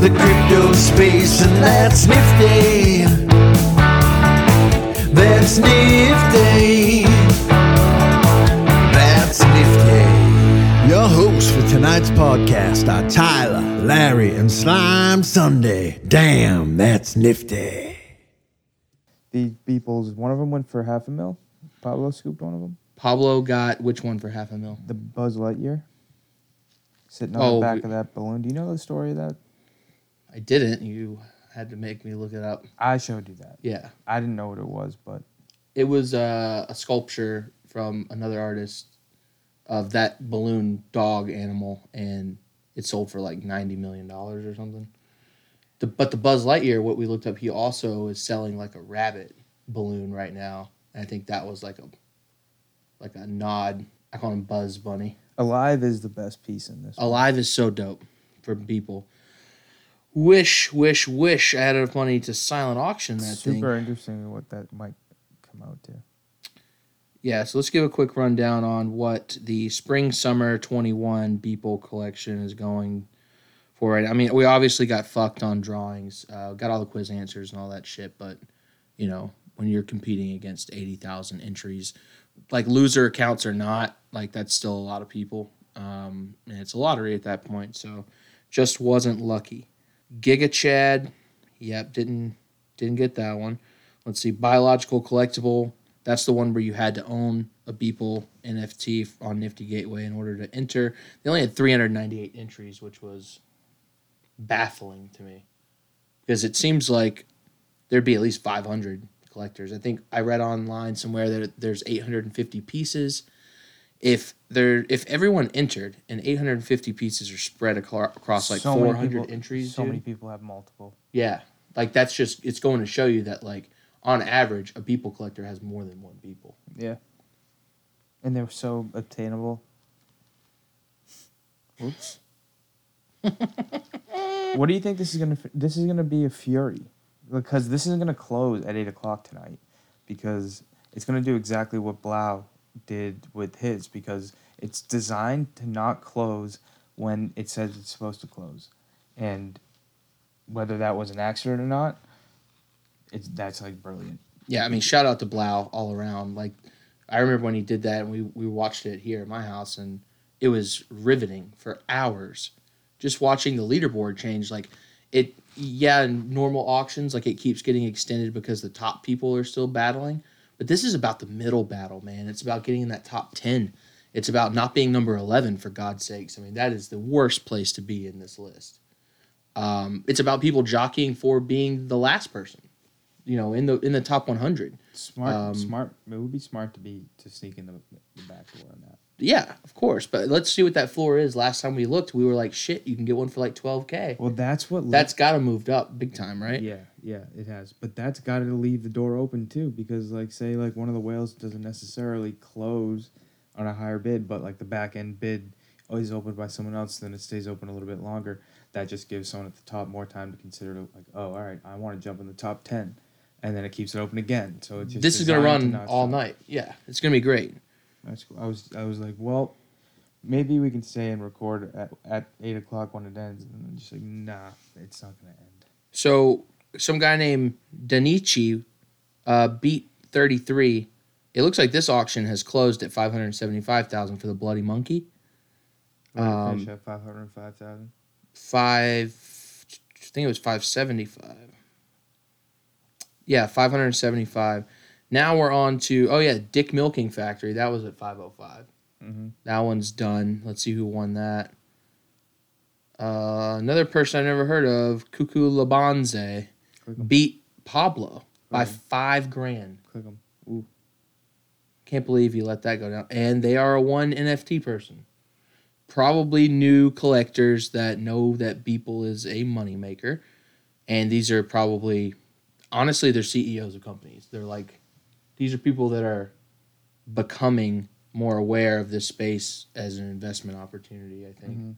the crypto space, and that's nifty. That's nifty. That's nifty. Your hosts for tonight's podcast are Tyler, Larry, and Slime Sunday. Damn, that's nifty. These people's one of them went for half a mil. Pablo scooped one of them. Pablo got which one for half a mil? The Buzz Lightyear. Sitting on Oh, the back of that balloon. Do you know the story of that? I didn't. You had to make me look it up. I showed you that. Yeah. I didn't know what it was, but It was uh, a sculpture from another artist of that balloon dog animal, and it sold for like ninety million dollars or something. The, but the Buzz Lightyear, what we looked up, he also is selling like a rabbit balloon right now. And I think that was like a like a nod. I call him Buzz Bunny. Alive is the best piece in this. one. Alive is so dope for people. Wish, wish, wish I had enough money to silent auction that thing. Super interesting what that might come out to. Yeah, so let's give a quick rundown on what the spring summer 21 Beeple collection is going for. I mean, we obviously got fucked on drawings, uh, got all the quiz answers and all that shit, but you know, when you're competing against 80,000 entries, like loser accounts or not, like that's still a lot of people. Um, and it's a lottery at that point, so just wasn't lucky. Giga Chad, yep, didn't didn't get that one. Let's see, biological collectible. That's the one where you had to own a Beeple NFT on Nifty Gateway in order to enter. They only had 398 entries, which was baffling to me because it seems like there'd be at least 500 collectors. I think I read online somewhere that there's 850 pieces. If there, if everyone entered and 850 pieces are spread acro- across like So 400 Beeple- entries, So dude, many Beeple have multiple. yeah, like that's just it's going to show you that like on average a people collector has more than one people Yeah. And they're so obtainable. Oops. What do you think this is gonna? This is gonna be a fury, because this isn't gonna close at eight o'clock tonight, because it's gonna do exactly what Blau did with his, because it's designed to not close when it says it's supposed to close, and whether that was an accident or not, it's that's like brilliant. Yeah, I mean, shout out to Blau all around. Like, I remember when he did that, and we we watched it here at my house, and it was riveting for hours, just watching the leaderboard change. Like, it, yeah, in normal auctions, like it keeps getting extended because the top people are still battling, but this is about the middle battle, man. It's about getting in that top ten. It's about not being number eleven, for God's sakes. I mean, that is the worst place to be in this list. Um, it's about people jockeying for being the last person, you know, in the in the top one hundred. Smart, Um, smart. It would be smart to be to sneak in the, the back door on that. Yeah, of course. But let's see what that floor is. Last time we looked, we were like, shit, you can get one for like 12K. Well, that's what. That's got to moved up big time, right? Yeah, yeah, it has. But that's got to leave the door open too, because like say like one of the whales doesn't necessarily close on a higher bid, but like the back end bid oh, always opened by someone else, then it stays open a little bit longer. That just gives someone at the top more time to consider like, oh, all right, I want to jump in the top ten, and then it keeps it open again. So it's just This is going to run not all night. Yeah, it's going to be great. That's cool. I was I was like, well, maybe we can stay and record at, at eight o'clock when it ends, and I'm just like, nah, it's not gonna end. So, some guy named Danichi uh, beat 33. It looks like this auction has closed at 575000 for the Bloody Monkey. Um, five hundred five thousand. Five, I think it was 575. Yeah, 575. Now we're on to, oh yeah, Dick Milking Factory. That was at 505. Mm-hmm. That one's done. Let's see who won that. Uh, another person I've never heard of, Cuckoo Labanze. Beat Pablo by Okay. five grand. Click them. Ooh. Can't believe you let that go down. And they are a one NFT person. Probably new collectors that know that Beeple is a moneymaker. And these are probably, honestly, they're CEOs of companies. They're like, these are people that are becoming more aware of this space as an investment opportunity, I think. Mhm.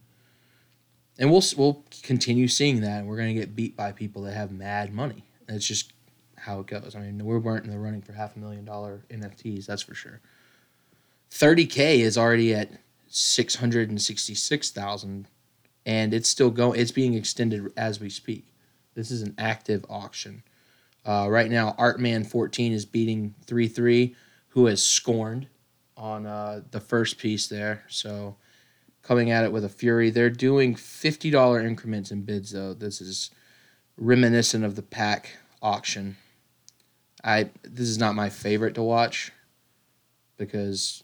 And we'll we'll continue seeing that, and we're gonna get beat by people that have mad money. That's just how it goes. I mean, we weren't in the running for half a million dollar NFTs, that's for sure. 30k is already at 666,000 and it's still going it's being extended as we speak. This is an active auction. Uh, right now Artman 14 is beating 3-3 who has scorned on uh, the first piece there. So coming at it with a fury. They're doing $50 increments in bids though. This is reminiscent of the Pak auction. I this is not my favorite to watch because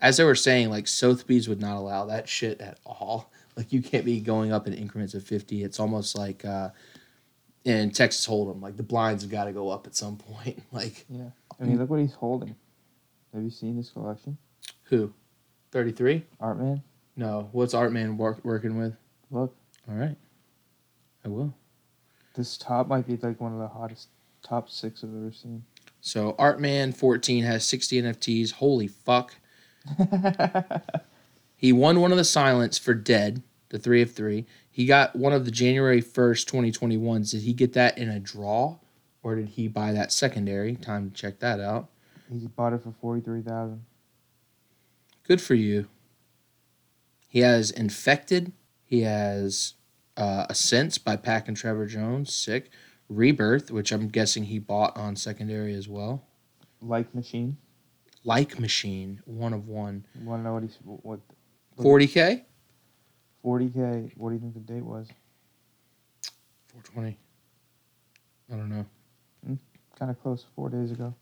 as they were saying, like Sotheby's would not allow that shit at all. Like you can't be going up in increments of fifty. It's almost like uh, in Texas Hold'em, like the blinds have got to go up at some point. Like Yeah. I mean, look what he's holding. Have you seen this collection? who? Thirty three? Artman? No. What's Artman work, working with? Look, All right, I will. this top might be like one of the hottest top six I've ever seen. So Artman fourteen has sixty NFTs. Holy fuck! He won one of the silents for Dead, the three of three. He got one of the January 1st, 2021s. Did he get that in a draw or did he buy that secondary? Time to check that out. he bought it for forty three thousand. Good for you. He has Infected. He has uh, Ascents by Pak and Trevor Jones. Sick. Rebirth, which I'm guessing he bought on secondary as well. Like machine. Like Machine, one of one. You want to know what he's what? 40K? Forty k. What do you think the date was? 420. I don't know. Kind of close. Four days ago.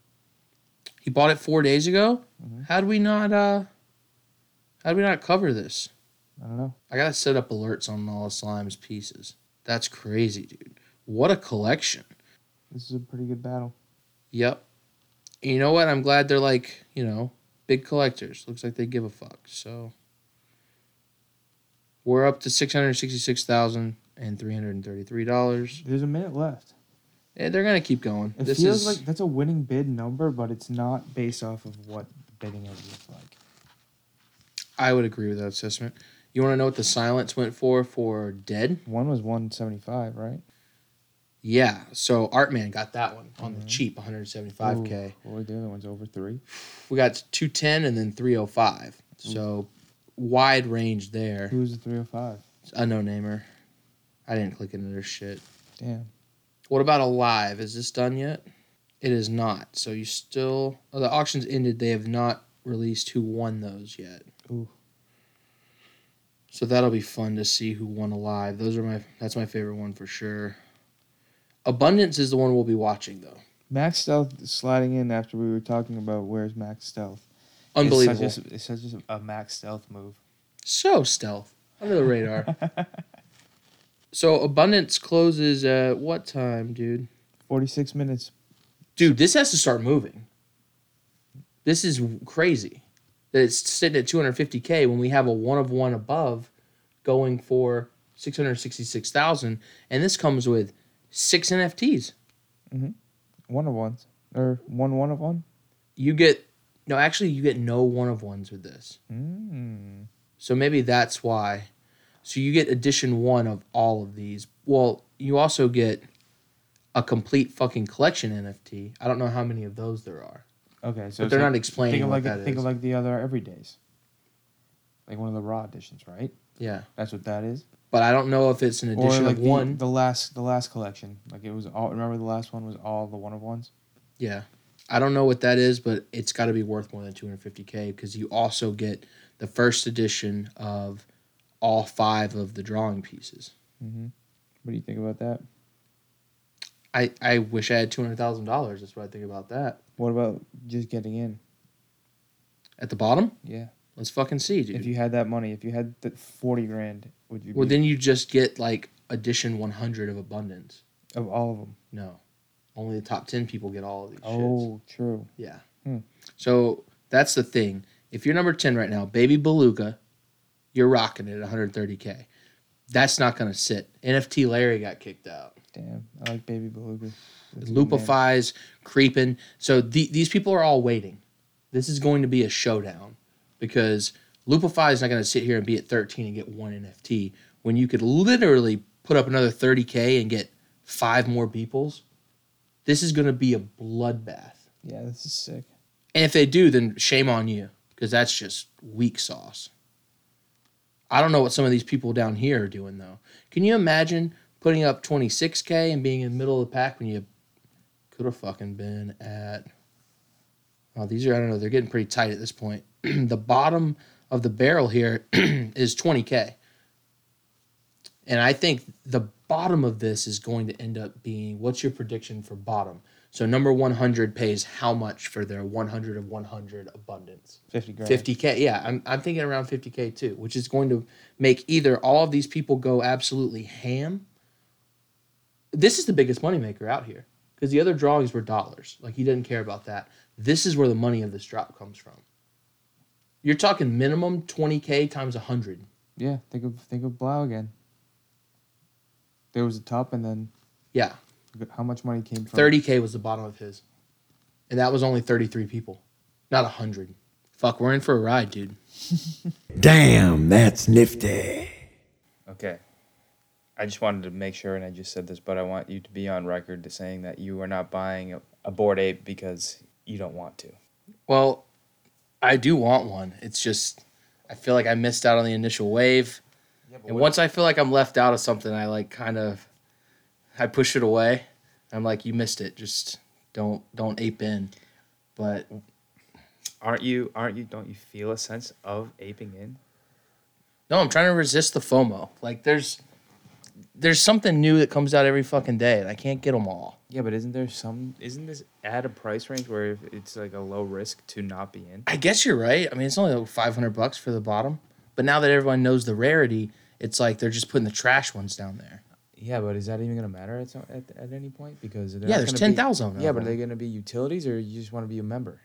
He bought it four days ago. Mhm. How'd we not? uh How'd we not cover this? I don't know. I gotta set up alerts on all of Slime's pieces. That's crazy, dude. What a collection. This is a pretty good battle. Yep. You know what? I'm glad they're like you know big collectors. Looks like they give a fuck. So we're up to six hundred sixty-six thousand and three hundred and thirty-three dollars. There's a minute left. Yeah, they're gonna keep going. It this feels is like that's a winning bid number, but it's not based off of what bidding has looked like. I would agree with that assessment. You want to know what the silence went for for Dead? One was one seventy five, right? Yeah, so Artman got that one on the Mhm. cheap, 175k. Ooh, What were the other ones over three? We got 210 and then 305. So wide range there. Who was the three hundred five? A no namer. I didn't click into their shit. Damn. What about Alive? Is this done yet? It is not. So you still. Oh, the auction's ended. They have not released who won those yet. Ooh. So that'll be fun to see who won Alive. Those are my. That's my favorite one for sure. Abundance is the one we'll be watching though. Max Stealth sliding in after we were talking about where's Max Stealth. Unbelievable. It's such a, it's such a Max Stealth move. So stealth under the radar. so abundance closes at what time, dude? Forty six minutes. Dude, this has to start moving. This is crazy that it's sitting at 250k when we have a one of one above going for 666,000 and this comes with six NFTs. One of ones. Or one one of one? You get no actually you get no one of ones with this. Mm. So maybe that's why. So you get edition one of all of these. Well, you also get a complete fucking collection NFT. I don't know how many of those there are. Okay, so But they're not explaining think of what like that think is. of like the other everydays. Like one of the raw editions, right? Yeah. That's what that is. But I don't know if it's an Or edition like of the, one. the last the last collection. Like it was all remember the last one was all the one of ones? Yeah. I don't know what that is, but it's got to be worth more than 250k because you also get the first edition of all five of the drawing pieces. Mm-hmm. What do you think about that? I, I wish I had $200,000. That's what I think about that. What about just getting in? At the bottom, Yeah. let's fucking see, dude. If you had that money, if you had the forty grand, would you be? well, be then you just get like edition 100 of abundance. of all of them? No. Only the top 10 people get all of these shits. Oh, true. Yeah. Hmm. So that's the thing. If you're number 10 right now, Baby Beluga, you're rocking it at 130K. That's not going to sit. NFT Larry got kicked out. Damn, I like Baby Beluga. That's a good name. Lupifies, creeping. So the, these people are all waiting. This is going to be a showdown because Lupify is not going to sit here and be at 13 and get one NFT. when you could literally put up another 30k and get five more Beeples. This is going to be a bloodbath. Yeah, this is sick. And if they do, then shame on you because that's just weak sauce. I don't know what some of these people down here are doing though. Can you imagine putting up 26k and being in the middle of the pack when you could have fucking been at? Oh, these are I don't know. They're getting pretty tight at this point. the bottom of the barrel here is 20k, and I think the bottom of this is going to end up being. What's your prediction for bottom? So number 100 pays how much for their 100 of 100 abundance? 50 grand. 50k. Yeah, I'm I'm thinking around 50k too, which is going to make either all of these people go absolutely ham. This is the biggest moneymaker out here because the other drawings were dollars. Like he didn't care about that. This is where the money of this drop comes from. You're talking minimum 20k times 100. Yeah, think of think of Blau again. There was a top, and then Yeah, how much money came from 30k was the bottom of his, and that was only 33 people, not 100. Fuck, we're in for a ride, dude. Damn, that's nifty. Okay. I just wanted to make sure, and I just said this, but I want you to be on record to saying that you are not buying a, a bored ape because you don't want to. Well, I do want one. It's just I feel like I missed out on the initial wave. and once I feel like I'm left out of something, I like kind of I push it away. I'm like, you missed it. Just don't don't ape in. But Aren't you? Aren't you? Don't you feel a sense of aping in? no, I'm trying to resist the FOMO. Like there's there's something new that comes out every fucking day, and I can't get them all. Yeah, but isn't there some? Isn't this at a price range where it's like a low risk to not be in? I guess you're right. I mean, it's only like 500 bucks for the bottom, but now that everyone knows the rarity, it's like they're just putting the trash ones down there. Yeah, but is that even gonna matter at some, at, at any point? Because Yeah, there's 10,000 Yeah, but are they gonna be utilities or you just want to be a member?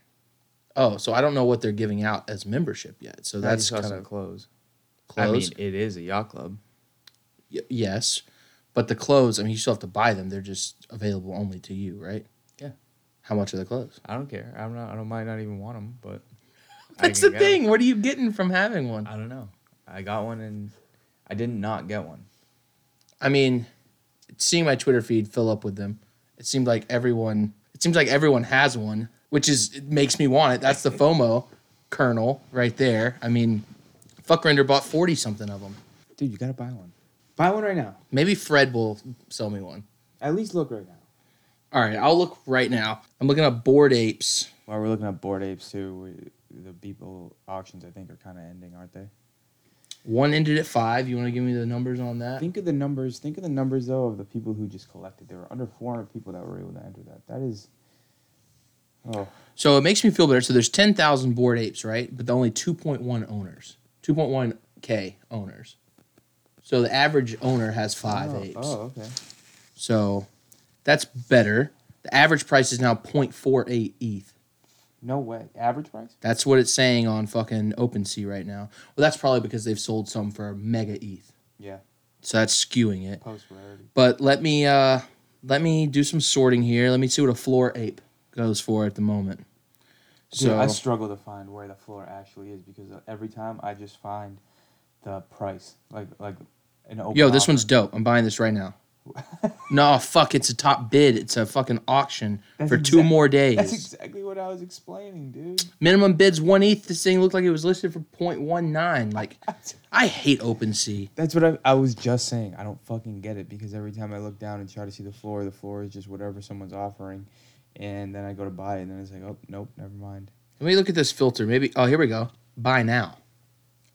Oh, so I don't know what they're giving out as membership yet. So That's kind of clothes. clothes. I mean, it is a yacht club. Y- yes, but the clothes. I mean, you still have to buy them. They're just available only to you, right? Yeah. How much are the clothes? I don't care. I'm not. I don't might not even want them, but That's the can get 'em. thing. What are you getting from having one? I don't know. I got one and I did not get one. I mean, seeing my Twitter feed fill up with them, it seemed like everyone. It seems like everyone has one, which is it makes me want it. That's the FOMO kernel right there. I mean, fuck Render bought forty something of them. Dude, you gotta buy one. Buy one right now. Maybe Fred will sell me one. At least look right now. All right, I'll look right now. I'm looking up bored apes. While we're looking at bored apes too, we, the Beeple auctions I think are kind of ending, aren't they? One ended at five. You want to give me the numbers on that? Think of the numbers. Think of the numbers though of the people who just collected. There were under 400 people that were able to enter that. That is. Oh, So it makes me feel better. So there's 10,000 board apes, right? But only 2.1 owners. 2.1k owners. So the average owner has five oh, apes. Oh, okay. So that's better. The average price is now 0.48 ETH. No way. Average price? That's what it's saying on fucking OpenSea right now. Well, that's probably because they've sold some for mega ETH. Yeah. So that's skewing it. Post rarity. But let me uh let me do some sorting here. Let me see what a floor ape goes for at the moment. Dude, So I struggle to find where the floor actually is because every time I just find the price, like like an open. Yo, this offer. one's dope. I'm buying this right now. no, fuck, it's a top bid. It's a fucking auction That's for two exact- more days. That's exactly what I was explaining, dude. Minimum bids one ETH. This thing looked like it was listed for 0.19. Like, I hate OpenSea. That's what I, I was just saying. I don't fucking get it because every time I look down and try to see the floor, the floor is just whatever someone's offering, and then I go to buy it, and then it's like, oh nope, never mind. Let me look at this filter. Maybe. Oh, here we go. Buy now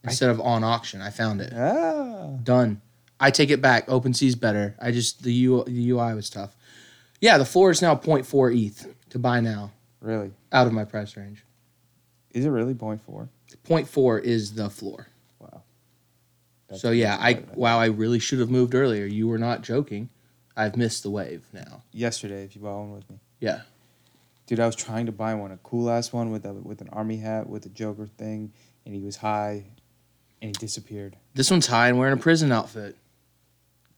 instead of on auction. I found it. Ah, Done. I take it back. OpenSea's better. I just the, U, the UI was tough. Yeah, the floor is now 0.4 ETH to buy now really? out of my price range. Is it really point four? 0.4 is the floor. Wow. That's so yeah, I wow, I really should have moved earlier. You were not joking. I've missed the wave now. yesterday if you bought one with me, Yeah. dude. I was trying to buy one, a cool ass one with a with an army hat with a Joker thing, and he was high, and he disappeared. This one's high and wearing a prison outfit.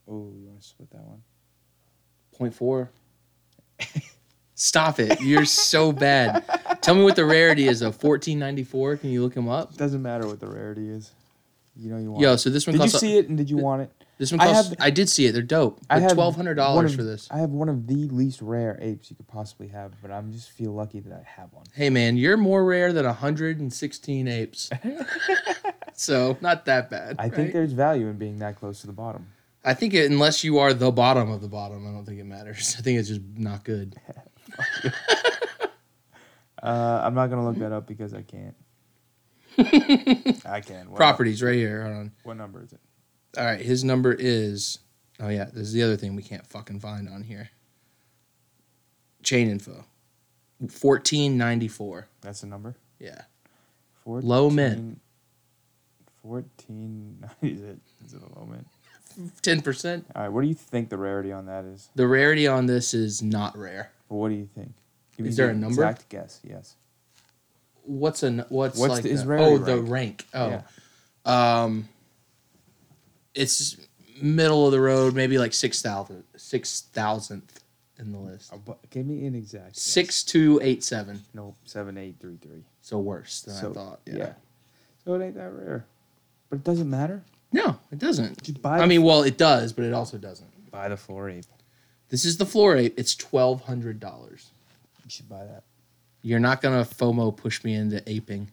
Oh, you want to split that one? 0.4. Stop it. You're so bad. Tell me what the rarity is though. 1494. Can you look him up? Doesn't matter what the rarity is. You know you want. Yo, it. so this one did you costs. see it and did you want it? This one costs. I, have- I did see it. They're dope. I have twelve hundred dollars for this. I have one of the least rare apes you could possibly have, but I'm just feel lucky that I have one. Hey man, you're more rare than hundred and sixteen apes. so not that bad. I think there's value in being that close to the bottom. I think it, unless you are the bottom of the bottom, I don't think it matters. I think it's just not good. Uh, I'm not gonna look that up because I can't. I can. What, Properties right here. Hold on. What number is it? All right, his number is. Oh yeah, this is the other thing we can't fucking find on here. Chain info. Fourteen ninety four. That's the number. Yeah. 14, Low mint. Fourteen. Is it? Is it a low mint? Ten percent. All right. What do you think the rarity on that is? The rarity on this is not rare. But what do you think? Give Is there the a number? Exact guess. Yes. What's a what's, What's like the- the- oh the rank? rank oh Yeah. um it's middle of the road maybe like six thousand six thousandth in the list Uh, Give me an exact. guess. six two eight seven No. Seven eight three three. so worse than So I thought yeah. yeah. So it ain't that rare. But it doesn't matter. no it doesn't Just buy. I the- mean well it does but it also doesn't Buy the floor ape. this is the floor ape it's twelve hundred dollars you should buy that. you're not gonna FOMO push me into aping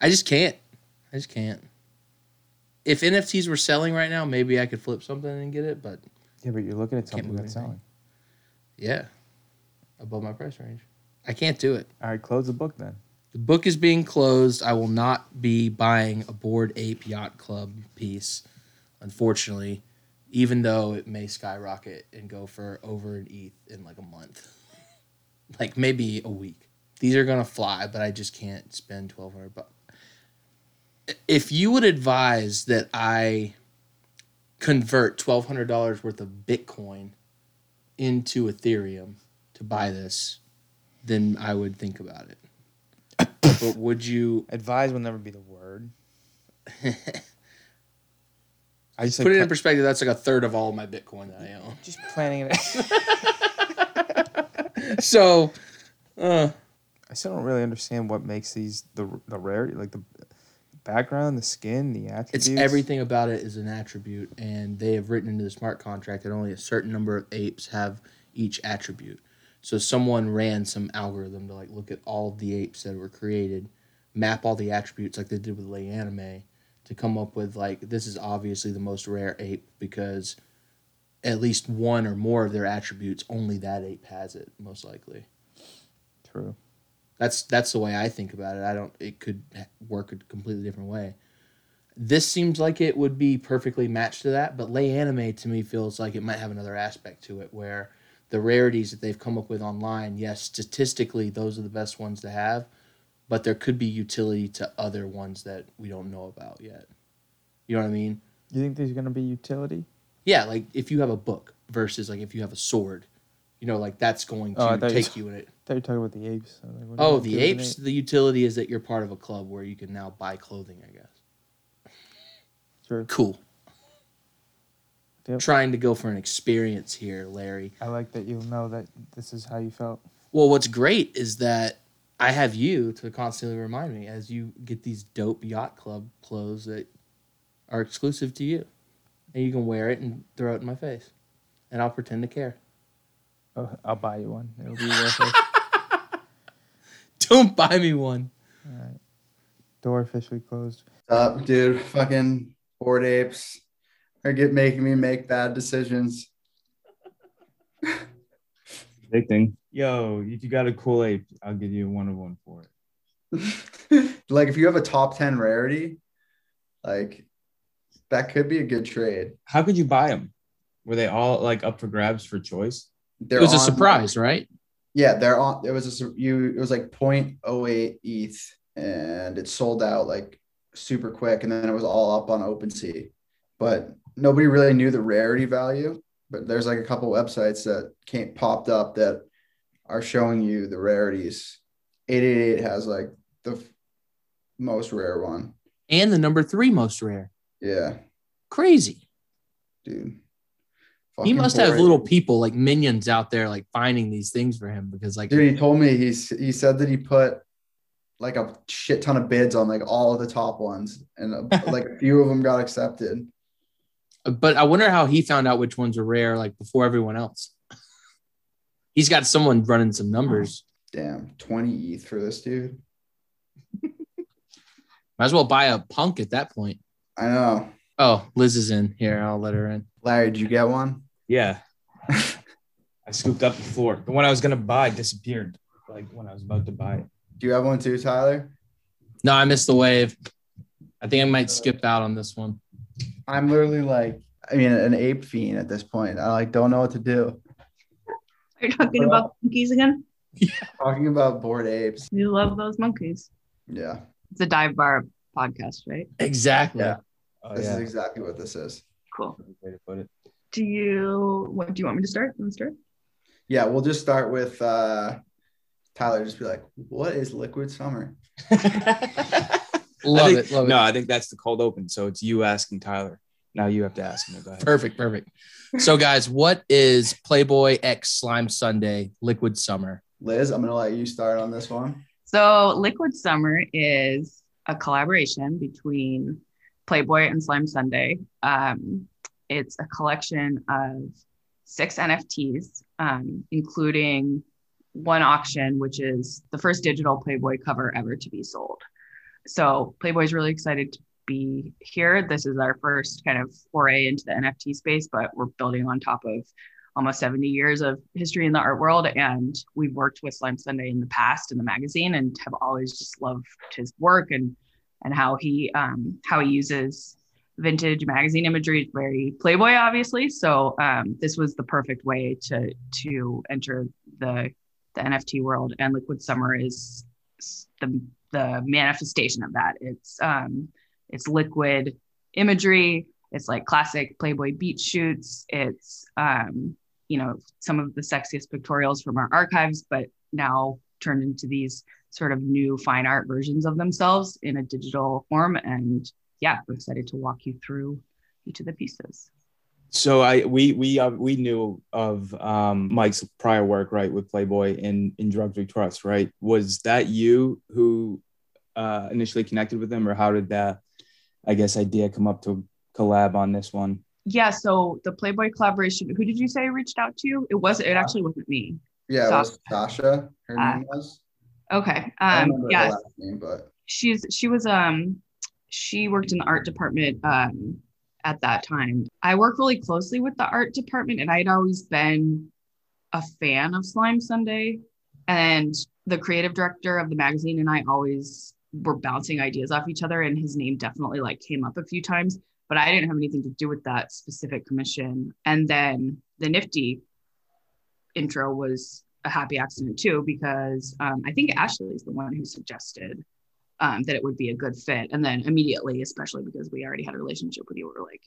I just can't I just can't if NFTs were selling right now maybe I could flip something and get it but Yeah, but you're looking at something move that's anything. selling. Yeah. Above my price range. I can't do it. All right, close the book then. The book is being closed. I will not be buying a Bored Ape Yacht Club piece, unfortunately, even though it may skyrocket and go for over an ETH in like a month. like maybe a week. These are gonna fly, but I just can't spend twelve hundred bucks. If you would advise that I convert twelve hundred dollars worth of Bitcoin into Ethereum to buy this, then I would think about it. But would you Advise will never be the word. I just put it in perspective? That's like a third of all my Bitcoin that I own. just planning it. So, uh, I still don't really understand what makes these the the rarity, like the background, the skin, the attributes. it's everything about it is an attribute, and they have written into the smart contract that only a certain number of apes have each attribute. So someone ran some algorithm to like look at all of the apes that were created, map all the attributes like they did with Le Anime, to come up with like this is obviously the most rare ape because at least one or more of their attributes only that ape has it most likely. True. That's that's the way I think about it. I don't. It could work a completely different way. This seems like it would be perfectly matched to that, but Le Anime to me feels like it might have another aspect to it where the rarities that they've come up with online, yes, statistically those are the best ones to have, but there could be utility to other ones that we don't know about yet. You know what I mean? You think there's gonna be utility? Yeah, like if you have a book versus like if you have a sword, you know, like that's going Oh, to you take s- you in it. I thought you were talking about the apes. Like, oh, you Oh, the apes. The utility is that you're part of a club where you can now buy clothing. I guess. True. Cool. Yep. Trying to go for an experience here, Larry. I like that you'll know that this is how you felt. Well, what's great is that I have you to constantly remind me as you get these dope yacht club clothes that are exclusive to you, and you can wear it and throw it in my face, and I'll pretend to care. Oh, I'll buy you one. It'll be worth it. Don't buy me one. All right. Door officially closed. up, dude? Fucking bored apes are get making me make bad decisions. Big thing. Yo, if you got a cool ape, I'll give you one of one for it. like if you have a top 10 rarity, like that could be a good trade. How could you buy them? Were they all like up for grabs for choice? They're it was a on- surprise, right? Yeah, they're on. It was a you. It was like 0.08 ETH, and it sold out like super quick, and then it was all up on OpenSea. But nobody really knew the rarity value. But there's like a couple websites that came popped up that are showing you the rarities. 888 has like the f- most rare one. And the number three most rare. Yeah, Crazy. dude. he must have little people like minions out there like finding these things for him because like Dude, he told me he's he said that he put like a shit ton of bids on like all of the top ones, and uh, like a few of them got accepted. But I wonder how he found out which ones are rare, like before everyone else. He's got someone running some numbers. Oh, damn, 20 ETH for this dude. Might as well buy a punk at that point. I know. Oh, Liz is in here. I'll let her in. Larry, did you get one? Yeah. I scooped up the floor. The one I was gonna buy disappeared. Like when I was about to buy it. Do you have one too, Tyler? No, I missed the wave. I think I might skip out on this one. I'm literally like, I mean, an ape fiend at this point. I like don't know what to do. Are you talking about monkeys again? Talking about bored apes. You love those monkeys. Yeah, It's a dive bar podcast, right? Exactly. Yeah. Oh this yeah. is exactly what this is. Cool. Way to put it. Do you what do you want me to start? You want to start? Yeah, we'll just start with uh Tyler. Just be like, what is liquid summer? Love I think- it. Love no, it. I think that's the cold open. So it's you asking Tyler. Now you have to ask me. Go ahead. Perfect. Perfect. So, guys, what is Playboy X Slime Sunday Liquid Summer? Liz, I'm gonna let you start on this one. So Liquid Summer is a collaboration between Playboy and Slime Sunday. Um, it's a collection of six NFTs, um, including one auction, which is the first digital Playboy cover ever to be sold. So Playboy's really excited to be here. This is our first kind of foray into the NFT space, but we're building on top of almost 70 years of history in the art world. And we've worked with Slime Sunday in the past in the magazine and have always just loved his work and and how he um, how he uses vintage magazine imagery, very Playboy, obviously. So um, this was the perfect way to to enter the the NFT world. And Liquid Summer is the the manifestation of that. It's um, it's liquid imagery. It's like classic Playboy beach shoots. It's um, you know some of the sexiest pictorials from our archives, but now turned into these sort of new fine art versions of themselves in a digital form. And yeah, we're excited to walk you through each of the pieces. So I we we uh, we knew of um, Mike's prior work right with Playboy in in Drugs We Trust right. Was that you who uh, initially connected with him, or how did that I guess idea come up to collab on this one? Yeah, so the Playboy collaboration, who did you say reached out to you? It was it actually wasn't me. Yeah, it was Sasha. Her Uh, name was. Okay. Um yeah, name, but she's she was um she worked in the art department um at that time. I work really closely with the art department and I'd always been a fan of Slime Sunday and the creative director of the magazine and I always were bouncing ideas off each other and his name definitely like came up a few times but I didn't have anything to do with that specific commission and then the nifty intro was a happy accident too because um, I think Ashley is the one who suggested um, that it would be a good fit. And then immediately, especially because we already had a relationship with you, we were like,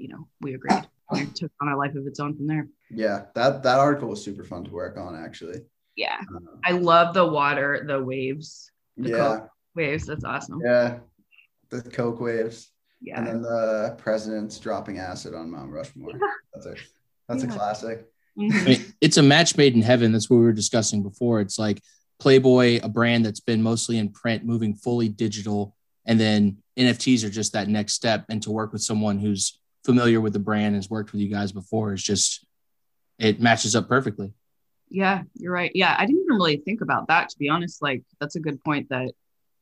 you know, we agreed. And it took on a life of its own from there. yeah, that that article was super fun to work on actually. Yeah. Um, I love the water, the waves, the yeah, Coke waves. That's awesome. yeah, the Coke waves, Yeah, and then the president's dropping acid on Mount Rushmore. That's a that's a classic. I Mhm. mean, it's a match made in heaven. That's what we were discussing before. It's like Playboy, a brand that's been mostly in print, moving fully digital, and then NFTs are just that next step. And to work with someone who's familiar with the brand, has worked with you guys before, is just it matches up perfectly. Yeah, you're right. Yeah, I didn't even really think about that to be honest. Like that's a good point that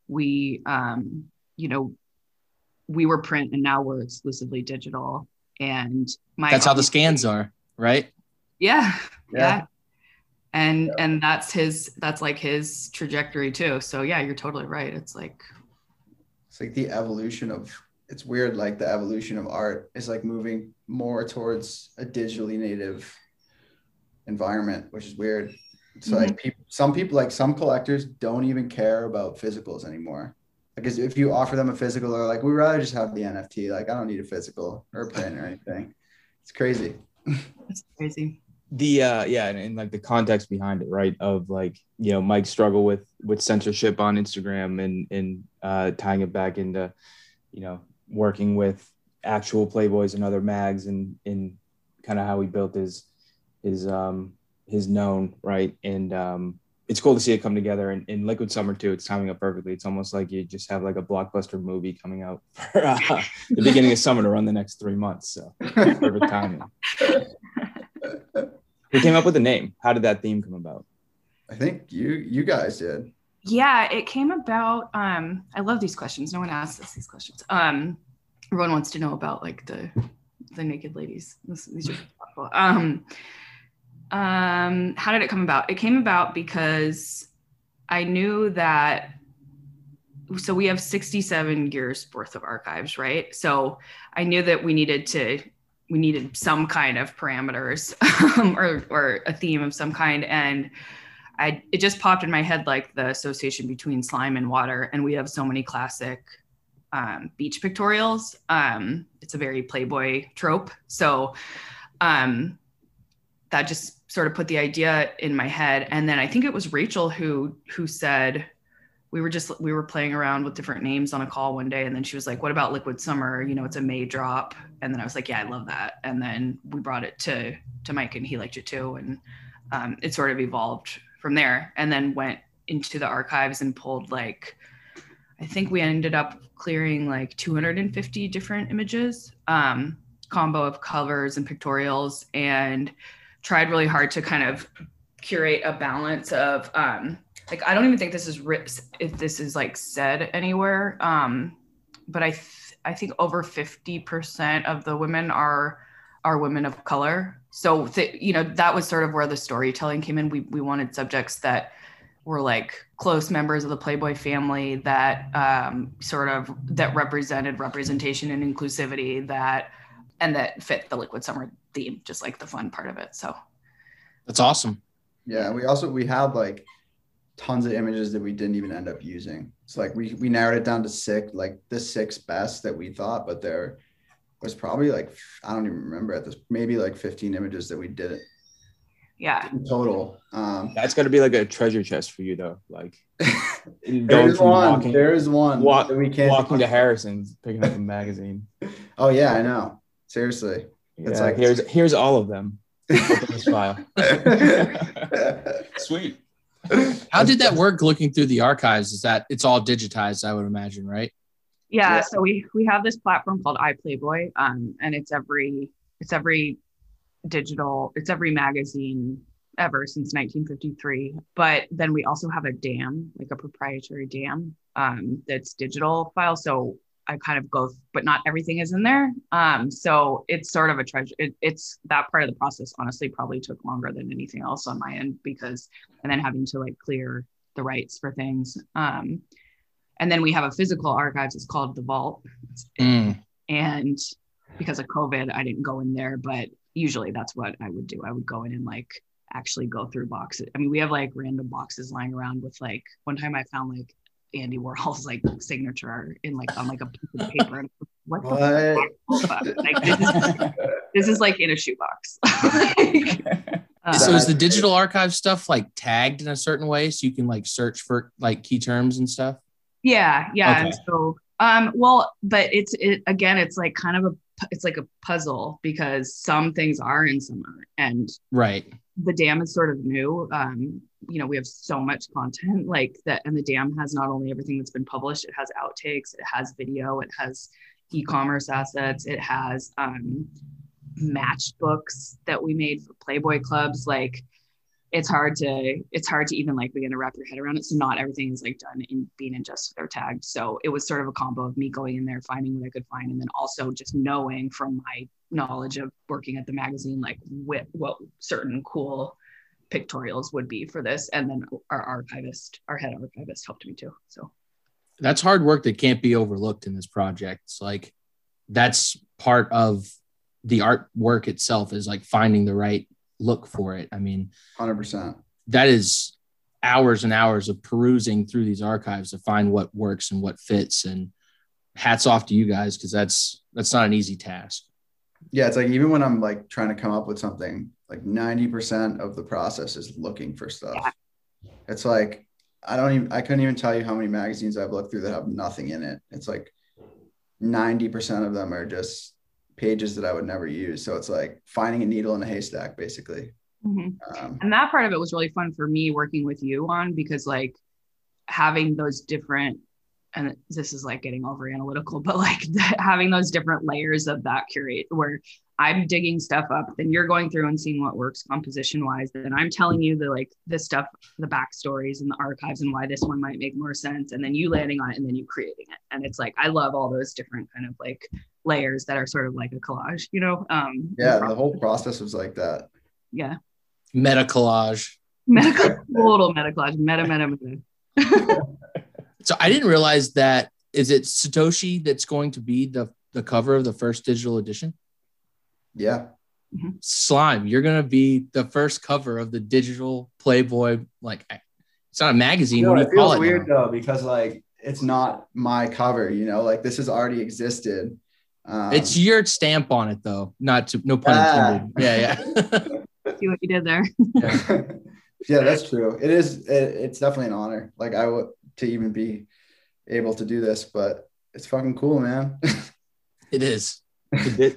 we um, you know, we were print and now we're exclusively digital. And my That's how the scans are, right? Yeah. Yeah. Yeah. And and that's his that's like his trajectory too. So yeah, you're totally right. It's like It's like the evolution of it's weird like the evolution of art is like moving more towards a digitally native environment, which is weird. It's mm-hmm. like people some people like some collectors don't even care about physicals anymore. Like as- if you offer them a physical, they're like, we'd rather just have the NFT. Like I don't need a physical or a print or anything. It's crazy. it's crazy. The uh yeah and, and like the context behind it right of like you know mike's struggle with with censorship on instagram and and uh tying it back into you know working with actual playboys and other mags and and kind of how he built his his um his known right and um it's cool to see it come together. And in Liquid Summer too, it's timing up perfectly. It's almost like you just have like a blockbuster movie coming out for uh, the beginning of summer to run the next three months. So perfect timing. Who came up with the name? How did that theme come about? I think you you guys did. Yeah, it came about. Um, I love these questions. No one asks us these questions. Um, everyone wants to know about like the the naked ladies. This, these are thoughtful. Um, um, how did it come about? It came about because I knew that. So we have 67 years worth of archives, right? So I knew that we needed to we needed some kind of parameters or or a theme of some kind. And I it just popped in my head like the association between slime and water. And we have so many classic um, beach pictorials. Um, it's a very playboy trope. So um, that just sort of put the idea in my head. And then i think it was rachel who who said we were just we were playing around with different names on a call one day and then she was like what about liquid summer? You know it's a may drop. And then i was like yeah i love that. And then we brought it to to mike and he liked it too and um, it sort of evolved from there and then went into the archives and pulled like i think we ended up clearing like 250 different images um, combo of covers and pictorials and tried really hard to kind of curate a balance of um, like I don't even think this is writ- if this is like said anywhere. Um, but I th- I think over fifty percent of the women are are women of color. So th- you know that was sort of where the storytelling came in. We we wanted subjects that were like close members of the Playboy family that um, sort of that represented representation and inclusivity that and that fit the Liquid Summer theme, just like the fun part of it. So That's awesome. Yeah, we also we have like tons of images that we didn't even end up using. It's like we we narrowed it down to six, like the six best that we thought, but there was probably like I don't even remember at this maybe like 15 images that we did it yeah, in total. Um, That's got to be like a treasure chest for you though. Like there's one. walking, There's one walk- that we can't. walking to Harrison's, picking up a magazine. Oh yeah, I know. Seriously. It's like- here's here's all of them. Open this file. Sweet. How did that work looking through the archives? Is that it's all digitized, I would imagine, right? yeah. Yeah. So we we have this platform called iPlayboy, um, and it's every it's every digital, it's every magazine ever since 1953. But then we also have a DAM, like a proprietary DAM, um, that's digital file. So I kind of go, but not everything is in there. Um, so it's sort of a treasure. It, it's that part of the process. Honestly, probably took longer than anything else on my end because, and then having to like clear the rights for things. Um, and then we have a physical archives. It's called the Vault, Mm. and because of COVID, I didn't go in there. But usually, that's what I would do. I would go in and like actually go through boxes. I mean, we have like random boxes lying around with like one time I found like Andy Warhol's like signature in like on like a piece of paper. And what the What? fuck? Like this is, this is like in a shoebox. Like, uh, so is the digital archive stuff like tagged in a certain way so you can like search for like key terms and stuff? yeah, yeah. And Okay. so, um, well, but it's it again. It's like kind of a it's like a puzzle because some things are and some aren't, and Right. the DAM is sort of new. Um, you know, we have so much content like that, and the DAM has not only everything that's been published, it has outtakes, it has video, it has e-commerce assets, it has um, matched books that we made for Playboy clubs. Like, it's hard to it's hard to even like begin to wrap your head around it. So not everything is like done in being ingested or tagged. So it was sort of a combo of me going in there, finding what I could find, and then also just knowing from my knowledge of working at the magazine, like what, what certain cool pictorials would be for this. And then our archivist, our head archivist helped me too. So That's hard work that can't be overlooked in this project. It's like that's part of the artwork itself is like finding the right look for it. I mean, Hundred percent. that is hours and hours of perusing through these archives to find what works and what fits and hats off to you guys because that's that's not an easy task Yeah, it's like even when I'm like trying to come up with something, like 90% of the process is looking for stuff. Yeah. It's like I don't even I couldn't even tell you how many magazines I've looked through that have nothing in it. It's like 90% of them are just pages that I would never use. So it's like finding a needle in a haystack, basically. Mhm. Um, and that part of it was really fun for me working with you on because like having those different and this is like getting over analytical but like having those different layers of that curate where i'm digging stuff up then you're going through and seeing what works composition wise then i'm telling you the like the stuff the backstories and the archives and why this one might make more sense and then you landing on it and then you creating it and it's like i love all those different kind of like layers that are sort of like a collage you know um yeah, the whole process was like that. yeah Meta collage. medical total meta collage meta meta meta So I didn't realize that. Is it Satoshi that's going to be the the cover of the first digital edition? Yeah. Slime, you're gonna be the first cover of the digital Playboy. Like, it's not a magazine. You know, what do it you call feels it? weird now? though because like it's not my cover. You know, like this has already existed. Um, It's your stamp on it, though. Not to no pun Ah. intended. Yeah, yeah. see what you did there yeah, that's true. It is. It, it's definitely an honor. Like I would to even be able to do this, but it's fucking cool, man. it is.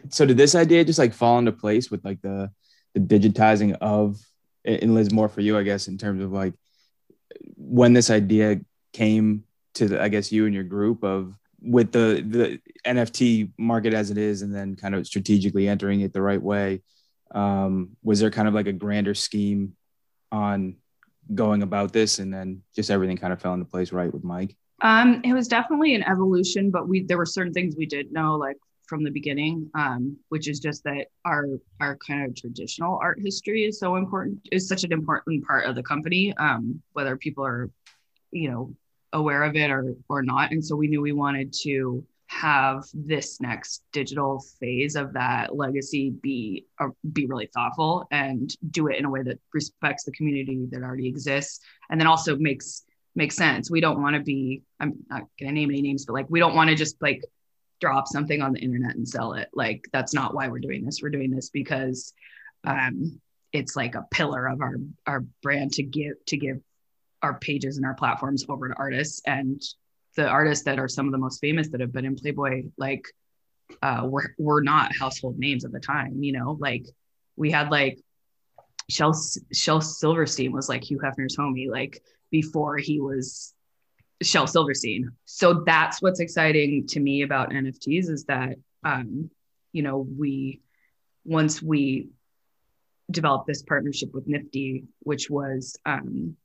So did this idea just like fall into place with like the the digitizing of and Liz more for you, I guess, in terms of like when this idea came to the, I guess you and your group of with the the NFT market as it is, and then kind of strategically entering it the right way. Um, was there kind of like a grander scheme on going about this, and then just everything kind of fell into place right with Mike? Um, it was definitely an evolution, but we there were certain things we did know, like from the beginning, um, which is just that our our kind of traditional art history is so important, is such an important part of the company, um, whether people are, you know, aware of it or or not. And so we knew we wanted to have this next digital phase of that legacy be uh, be really thoughtful and do it in a way that respects the community that already exists and then also makes makes sense. We don't want to be, I'm not gonna name any names, but like we don't want to just like drop something on the internet and sell it. Like that's not why we're doing this. We're doing this because um it's like a pillar of our our brand to give to give our pages and our platforms over to artists and the artists that are some of the most famous that have been in Playboy, like uh were were not household names at the time, you know, like we had like Shel Shel Silverstein was like Hugh Hefner's homie, like before he was Shel Silverstein. So that's what's exciting to me about NFTs is that um, you know, we once we developed this partnership with Nifty, which was um,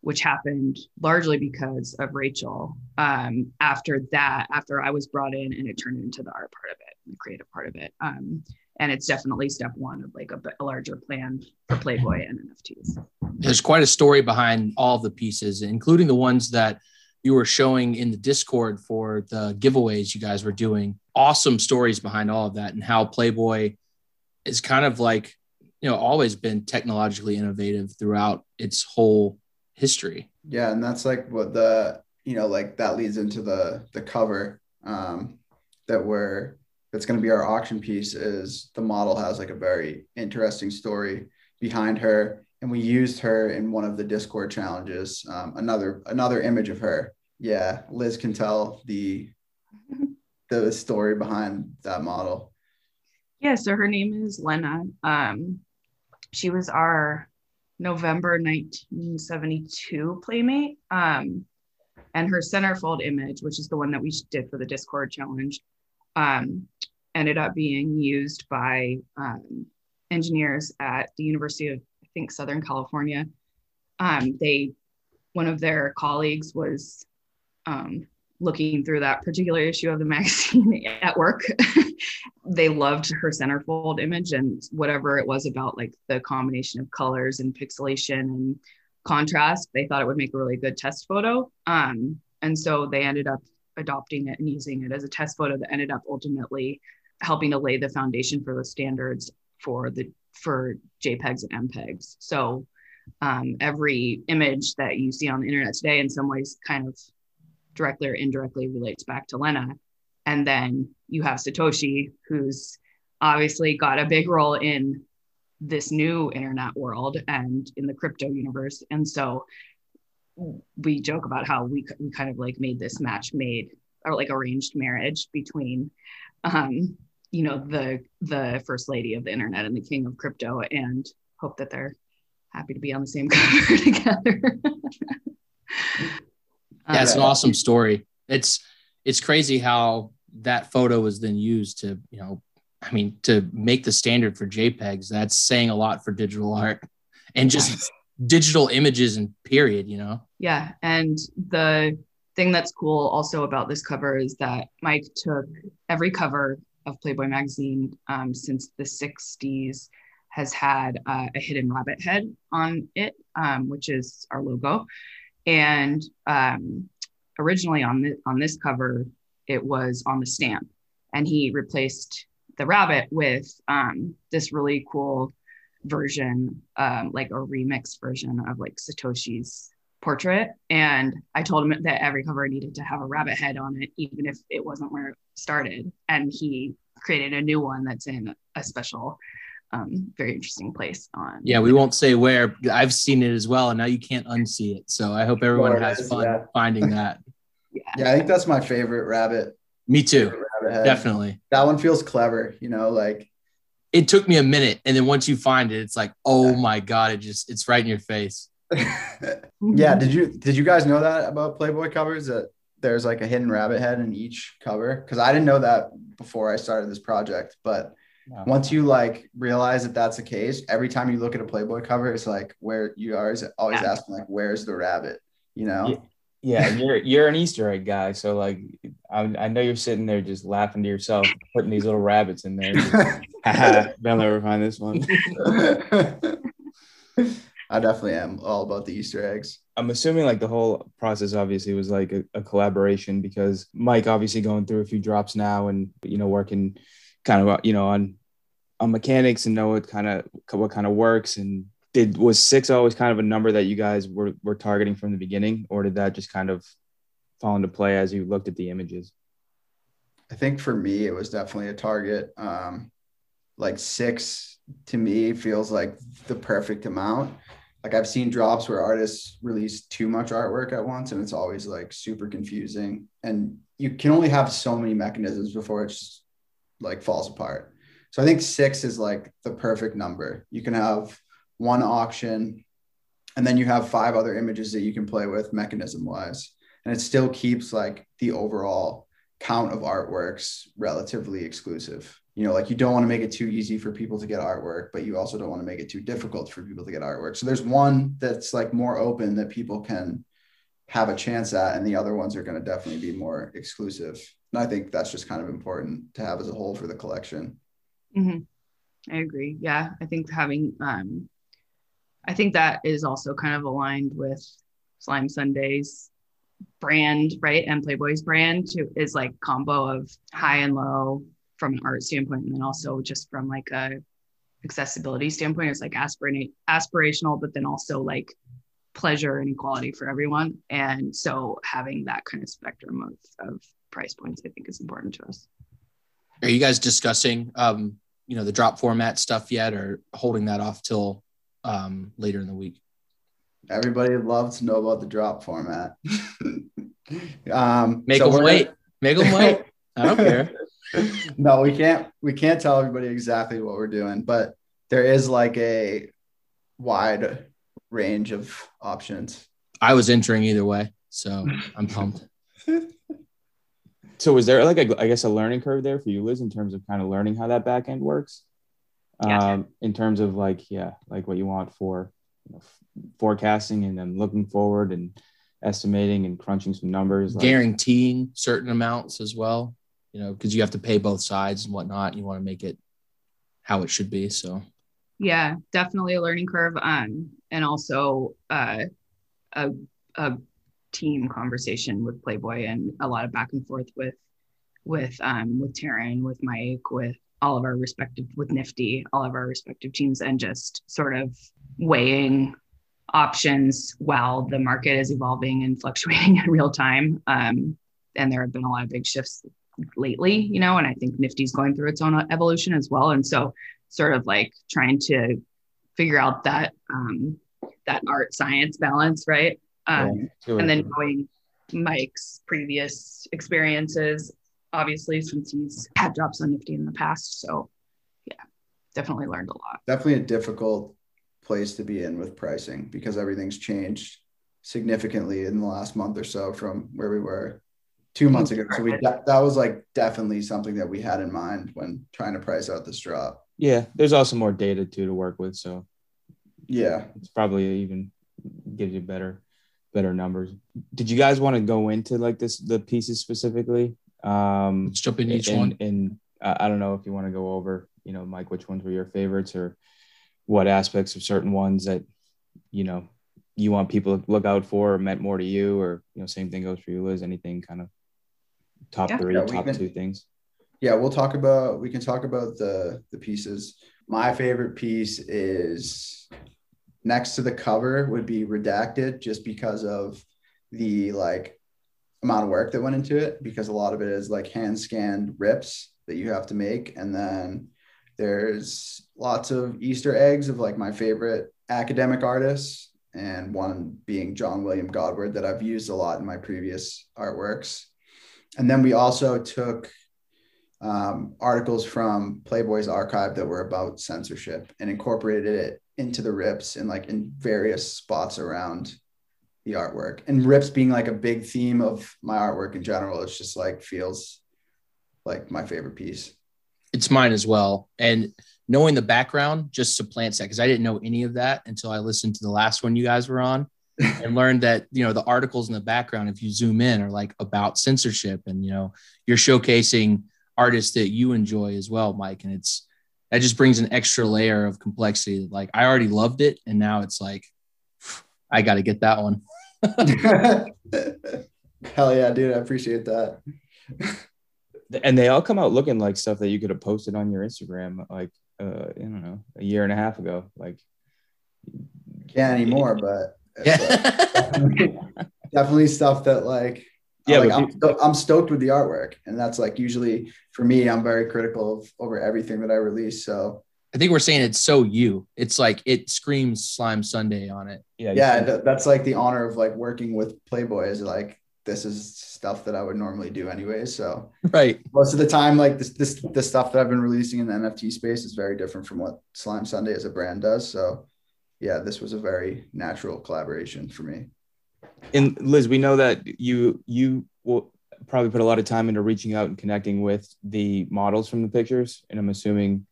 which happened largely because of Rachel. Um, after that, after I was brought in and it turned into the art part of it, the creative part of it. Um, and it's definitely step one of like a, a larger plan for Playboy and NFTs. There's quite a story behind all the pieces, including the ones that you were showing in the Discord for the giveaways you guys were doing. Awesome stories behind all of that and how Playboy is kind of like, you know, always been technologically innovative throughout its whole history. Yeah, and that's like what the you know like that leads into the the cover um, that we're that's going to be our auction piece is the model has like a very interesting story behind her and we used her in one of the discord challenges um, another another image of her yeah liz can tell the the story behind that model Yeah, so her name is Lena. Um, she was our November 1972 playmate. Um, and her centerfold image, which is the one that we did for the Discord challenge, um, ended up being used by um, engineers at the University of, I think, Southern California. Um, they, one of their colleagues was um, looking through that particular issue of the magazine at work. they loved her centerfold image and whatever it was about like the combination of colors and pixelation and contrast they thought it would make a really good test photo um, and so they ended up adopting it and using it as a test photo that ended up ultimately helping to lay the foundation for the standards for the for jpegs and mpegs so um, every image that you see on the internet today in some ways kind of directly or indirectly relates back to lena and then you have Satoshi, who's obviously got a big role in this new internet world and in the crypto universe. And so we joke about how we, we kind of like made this match made or like arranged marriage between, um, you know, the the first lady of the internet and the king of crypto and hope that they're happy to be on the same cover together. Yeah, it's an awesome story. It's it's crazy how that photo was then used to, you know, I mean, to make the standard for JPEGs. That's saying a lot for digital art and just digital images and period, you know. Yeah. And the thing that's cool also about this cover is that Mike took every cover of Playboy magazine um, since the 60s has had uh, a hidden rabbit head on it, um, which is our logo. And um, originally on, the, on this cover, it was on the stamp. And he replaced the rabbit with um, this really cool version, um, like a remix version of like Satoshi's portrait. And I told him that every cover needed to have a rabbit head on it, even if it wasn't where it started. And he created a new one that's in a special, um, very interesting place on. Yeah, we won't say where. I've seen it as well, and now you can't unsee it. So I hope everyone Where has fun yeah. finding that. Yeah, yeah, I think that's my favorite rabbit. Me too, rabbit definitely. That one feels clever, you know, like It took me a minute, and then once you find it, it's like, oh my god, it just it's right in your face. yeah. Did you did you guys know that about Playboy covers that there's like a hidden rabbit head in each cover? Because I didn't know that before I started this project, but No. once you like realize that that's the case, every time you look at a Playboy cover, it's like where you are is always Yeah. asking like, where's the rabbit? You know? Yeah. You're you're an Easter egg guy, so like I, I know you're sitting there just laughing to yourself, putting these little rabbits in there. Haha, They'll never find this one. I definitely am all about the Easter eggs. I'm assuming like the whole process obviously was like a, a collaboration because Mike obviously going through a few drops now and you know working kind of you know on on mechanics and know what kind of what kind of works and did was six always kind of a number that you guys were were targeting from the beginning or did that just kind of fall into play as you looked at the images? I think for me, it was definitely a target. Um, like six to me feels like the perfect amount. Like I've seen drops where artists release too much artwork at once, and it's always like super confusing. And you can only have so many mechanisms before it just like falls apart. So I think six is like the perfect number. You can have one auction, and then you have five other images that you can play with mechanism wise, and it still keeps like the overall count of artworks relatively exclusive. You know, like you don't want to make it too easy for people to get artwork, but you also don't want to make it too difficult for people to get artwork. So there's one that's like more open that people can have a chance at, and the other ones are going to definitely be more exclusive. And I think that's just kind of important to have as a whole for the collection. Mhm. I agree. Yeah, I think having, um, I think that is also kind of aligned with Slime Sundays brand, right? And Playboy's brand too is like combo of high and low from an art standpoint, and then also just from like a accessibility standpoint. It's like aspirate aspirational, but then also like pleasure and equality for everyone. And so having that kind of spectrum of, of price points, I think, is important to us. Are you guys discussing, um, you know, the drop format stuff yet, or holding that off till um, later in the week? Everybody loves to know about the drop format. um, Make so them we're- wait. Make them wait. I don't care. no, we can't we can't tell everybody exactly what we're doing, but there is like a wide range of options. I was entering either way, so I'm pumped. So was there like a I guess a learning curve there for you, Liz, in terms of kind of learning how that back end works? Yeah. Um, in terms of like, yeah, like what you want for you know, f- forecasting and then looking forward and estimating and crunching some numbers. Like, Guaranteeing certain amounts as well, you know, because you have to pay both sides and whatnot. You want to make it how it should be. So yeah definitely a learning curve um and also uh a, a team conversation with playboy and a lot of back and forth with with um with Taryn with Mike with all of our respective with Nifty all of our respective teams and just sort of weighing options while the market is evolving and fluctuating in real time um and there have been a lot of big shifts lately you know and I think Nifty's going through its own evolution as well and so sort of like trying to figure out that um, that art science balance, right? Um, to and then knowing Mike's previous experiences, obviously, since he's had jobs on Nifty in the past. So, yeah, definitely learned a lot. Definitely a difficult place to be in with pricing because everything's changed significantly in the last month or so from where we were two months ago. So we that was like definitely something that we had in mind when trying to price out this drop. Yeah, there's also more data too to work with, so Yeah. it's probably even gives you better better numbers. Did you guys want to go into like this the pieces specifically? Um Let's jump in each and, one. and uh, I don't know if you want to go over, you know, Mike, which ones were your favorites or what aspects of certain ones that, you know, you want people to look out for or meant more to you or, you know, same thing goes for you, Liz, anything kind of top Yeah. three, Yeah, top can- two things. Yeah, we'll talk about we can talk about the the pieces. My favorite piece is next to the cover would be redacted just because of the like amount of work that went into it because a lot of it is like hand scanned rips that you have to make and then there's lots of easter eggs of like my favorite academic artists and one being John William Godward that I've used a lot in my previous artworks. And then we also took um, articles from Playboy's archive that were about censorship and incorporated it into the rips and like in various spots around the artwork. And rips being like a big theme of my artwork in general, it's just like feels like my favorite piece. It's mine as well. And knowing the background just supplants that because I didn't know any of that until I listened to the last one you guys were on and learned that, you know, the articles in the background, if you zoom in, are like about censorship and, you know, you're showcasing artists that you enjoy as well, Mike. And it's, that just brings an extra layer of complexity. Like I already loved it. And now it's like, I got to get that one. Hell yeah, dude. I appreciate that. and they all come out looking like stuff that you could have posted on your Instagram like uh I don't know a year and a half ago like Can't anymore, but it's, Yeah. definitely, definitely stuff that like Yeah, yeah, like, but I'm, sto- I'm stoked with the artwork, and that's like usually for me, I'm very critical of over everything that I release. So I think we're saying it's so you. It's like it screams Slime Sunday on it. yeah yeah, th- that's like the honor of like working with Playboy is like this is stuff that I would normally do anyway. So Right. most of the time, like this this the stuff that I've been releasing in the NFT space is very different from what Slime Sunday as a brand does. So yeah, this was a very natural collaboration for me. and Liz we know that you you will probably put a lot of time into reaching out and connecting with the models from the pictures and I'm assuming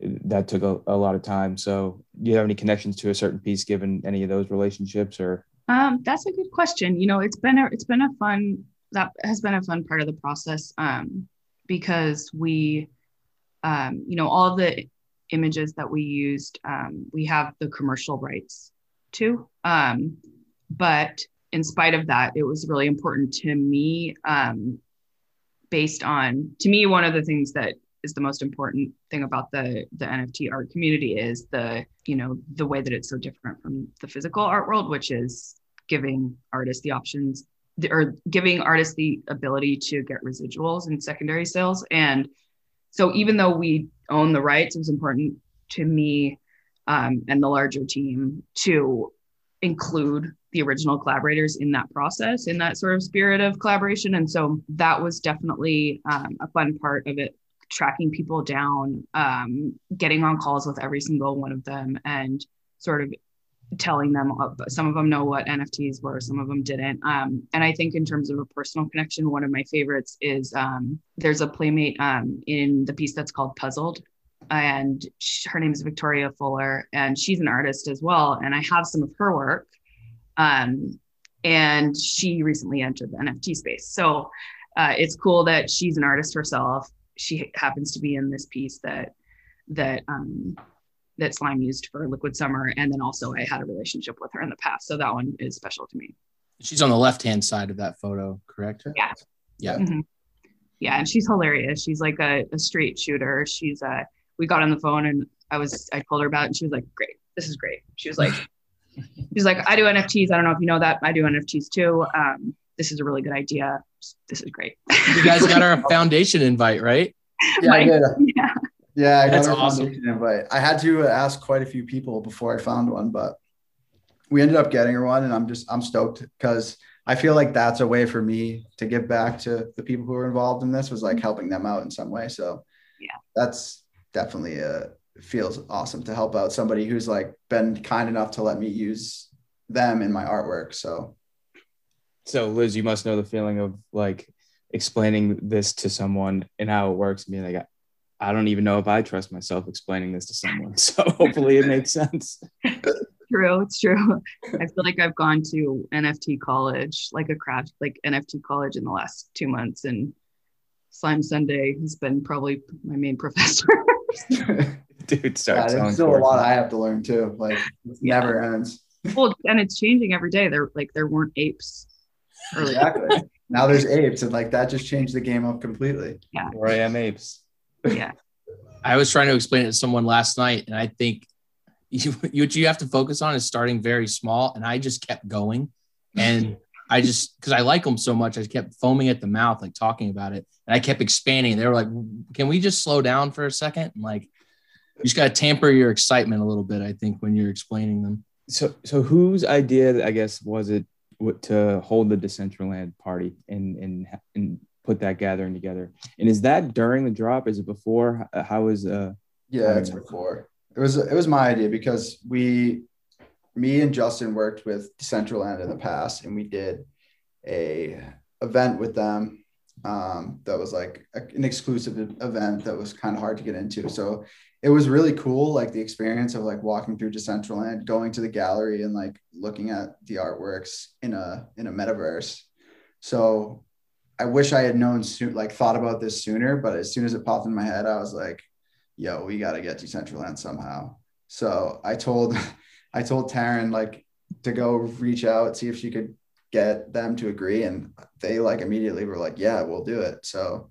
that took a, a lot of time so do you have any connections to a certain piece given any of those relationships or Um, that's a good question. You know, it's been a it's been a fun that has been a fun part of the process um, because we, um, you know, all the images that we used, um, we have the commercial rights to. Um, but in spite of that, it was really important to me, um, based on to me one of the things that is the most important thing about the the NFT art community is the you know the way that it's so different from the physical art world, which is giving artists the options or giving artists the ability to get residuals and secondary sales. And so even though we own the rights, it was important to me um, and the larger team to include the original collaborators in that process, in that sort of spirit of collaboration. And so that was definitely um, a fun part of it, tracking people down, um, getting on calls with every single one of them, and sort of telling them uh, some of them know what nfts were some of them didn't. Um, and i think in terms of a personal connection one of my favorites is um, there's a playmate um, in the piece that's called puzzled and sh- her name is victoria fuller and she's an artist as well and i have some of her work um, and she recently entered the nft space. So uh, it's cool that she's an artist herself. She happens to be in this piece that that um, that slime used for liquid summer. And then also i had a relationship with her in the past. So that one is special to me. She's on the left hand side of that photo, correct? Yeah. Yeah. Mhm. yeah and she's hilarious. She's like a, a straight shooter. She's uh we got on the phone and i was i told her about it and she was like great. This is great. She was like she's like i do nfts i don't know if you know that i do nfts too. Um this is a really good idea. This is great. You guys got our foundation invite, right? Yeah, I Mike- did. yeah Yeah, I got That's our awesome. foundation invite. I had to ask quite a few people before I found one, but we ended up getting her one, and I'm just I'm stoked because I feel like that's a way for me to give back to the people who were involved in this was like helping them out in some way. So Yeah. that's definitely a feels awesome to help out somebody who's like been kind enough to let me use them in my artwork. So So Liz, you must know the feeling of like explaining this to someone and how it works and being like, I don't even know if I trust myself explaining this to someone. So hopefully it makes sense. True, it's true. I feel like I've gone to NFT college, like a craft, like NFT college in the last two months, and Slime Sunday has been probably my main professor. Dude, yeah, there's still a lot I have to learn too. Like it Yeah. never ends. well, and it's changing every day. There, like, there weren't apes earlier. Exactly. now there's apes, and like that just changed the game up completely. Where I am apes. Yeah, I was trying to explain it to someone last night, and I think you, you what you have to focus on is starting very small. And I just kept going, and I just because I like them so much, I just kept foaming at the mouth, like talking about it, and I kept expanding. They were like, "Can we just slow down for a second? And like, you just got to tamper your excitement a little bit. I think when you're explaining them. So so whose idea, I guess, was it to hold the Decentraland party and and and put that gathering together? And is that during the drop? Is it before? H- How is uh Yeah, it's before. It was it was my idea because we, me and Justin worked with Decentraland in the past, and we did a event with them um, that was like a- an exclusive event that was kind of hard to get into. So it was really cool, like the experience of like walking through Decentraland, going to the gallery, and like looking at the artworks in a in a metaverse. So I wish I had known soon, like thought about this sooner. But as soon as it popped in my head, I was like, "Yo, we got to get to Central Decentraland somehow." So I told, I told Taryn like to go reach out, see if she could get them to agree, and they like immediately were like, "Yeah, we'll do it." So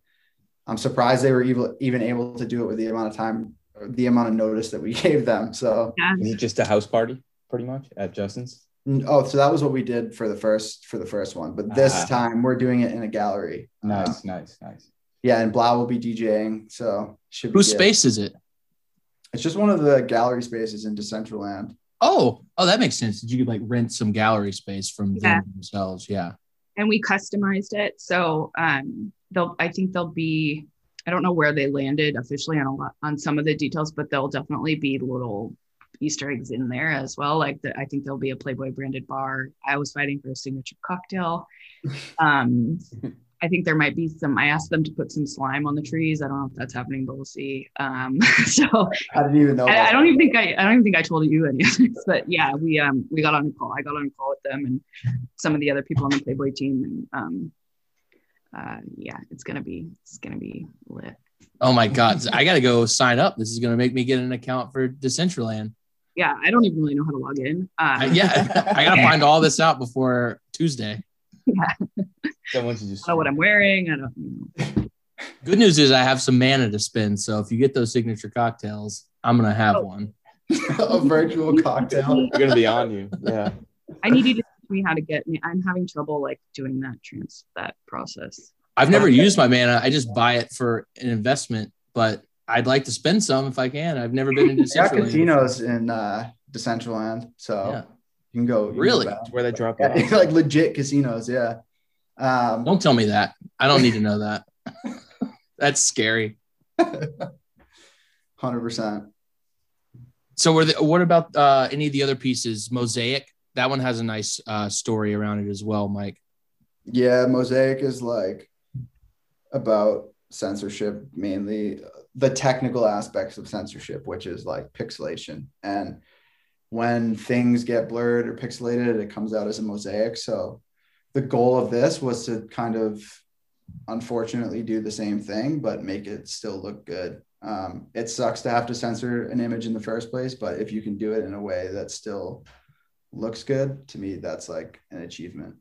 I'm surprised they were even even able to do it with the amount of time, the amount of notice that we gave them. So yeah. is it just a house party pretty much at Justin's? Oh, so that was what we did for the first for the first one, but this Ah. time we're doing it in a gallery. Uh, Nice, nice, nice. yeah, and 3LAU will be DJing, so should be Whose good. space is it? It's just one of the gallery spaces in Decentraland. Oh, oh, that makes sense. Did you like rent some gallery space from Yeah. them themselves? Yeah. and we customized it. So um, they'll, I think they'll be, I don't know where they landed officially on a lot on some of the details, but there'll definitely be little Easter eggs in there as well. Like the, I think there'll be a Playboy branded bar. I was fighting for a signature cocktail. Um, I think there might be some. I asked them to put some slime on the trees. I don't know if that's happening, but we'll see. Um, so I didn't even know. I, I don't even think I, I don't even think I told you any of this, but yeah, we um we got on a call. I got on a call with them and some of the other people on the Playboy team, and um, uh, yeah, it's gonna be it's gonna be lit. Oh my God. I got to go sign up. This is going to make me get an account for Decentraland. Yeah, I don't even really know how to log in. Uh, yeah. I got to find all this out before Tuesday. Someone should just I don't know what I'm wearing. I don't. You know. Good news is I have some mana to spend. So if you get those signature cocktails, I'm going to have Oh. one. a virtual cocktail. They're gonna be on you. Yeah. I need you to teach me how to get me. I'm having trouble like doing that trans that process. I've never used my mana. I just buy it for an investment, but I'd like to spend some if I can. I've never been into They casinos in uh, Decentraland, so Yeah. you can go. you can go Really? back. That's where they drop Yeah, off. like legit casinos. Yeah. Um, Don't tell me that. I don't need to know that. That's scary. Hundred percent. So, were the, what about uh, any of the other pieces? Mosaic. That one has a nice uh, story around it as well, Mike. Yeah, Mosaic is like about censorship mainly, the technical aspects of censorship, which is like pixelation. And when things get blurred or pixelated, it comes out as a mosaic. So the goal of this was to kind of unfortunately do the same thing, but make it still look good. Um, it sucks to have to censor an image in the first place, but if you can do it in a way that still looks good, to me, that's like an achievement.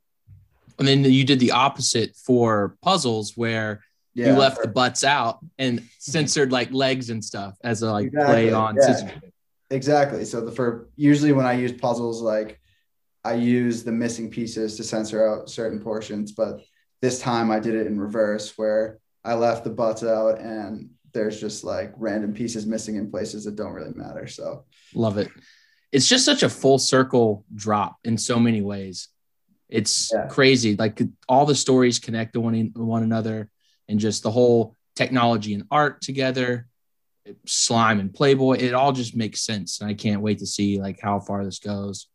And then you did the opposite for puzzles, where Yeah, you left for- the butts out and censored like legs and stuff as a like Exactly, play on yeah. Exactly. So the for usually when I use puzzles, like I use the missing pieces to censor out certain portions, but this time I did it in reverse, where I left the butts out and there's just like random pieces missing in places that don't really matter. So Love it. It's just such a full circle drop in so many ways. It's Yeah. crazy. Like all the stories connect to one, one another and just the whole technology and art together. slime and Playboy. It all just makes sense, and I can't wait to see like how far this goes.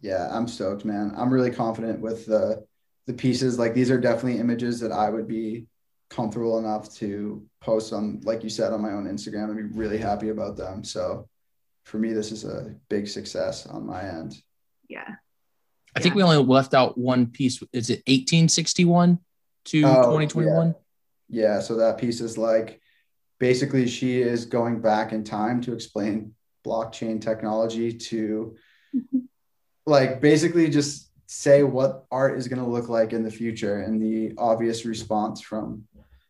Yeah, I'm stoked, man. I'm really confident with the the pieces. Like these are definitely images that I would be comfortable enough to post on, like you said, on my own Instagram and be really happy about them. So for me, this is a big success on my end. Yeah. I think Yeah. we only left out one piece. Is it 1861 to Oh, 2021? Yeah, so that piece is like basically she is going back in time to explain blockchain technology to like basically just say what art is going to look like in the future and the obvious response from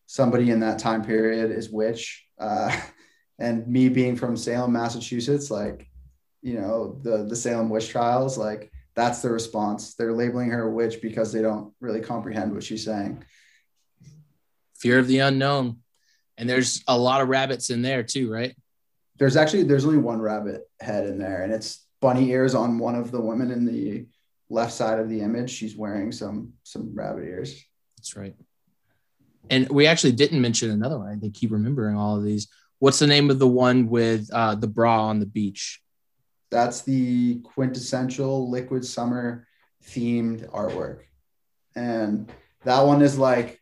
somebody in that time period is which uh, and me being from salem massachusetts like you know the the salem witch trials like that's the response they're labeling her a witch because they don't really comprehend what she's saying Fear of the unknown. And there's a lot of rabbits in there too, right? there's actually there's only one rabbit head in there and it's bunny ears on one of the women in the left side of the image she's wearing some some rabbit ears That's right. And we actually didn't mention another one. I think keep remembering all of these. What's the name of the one with uh, the bra on the beach? That's the quintessential liquid summer themed artwork. And that one is like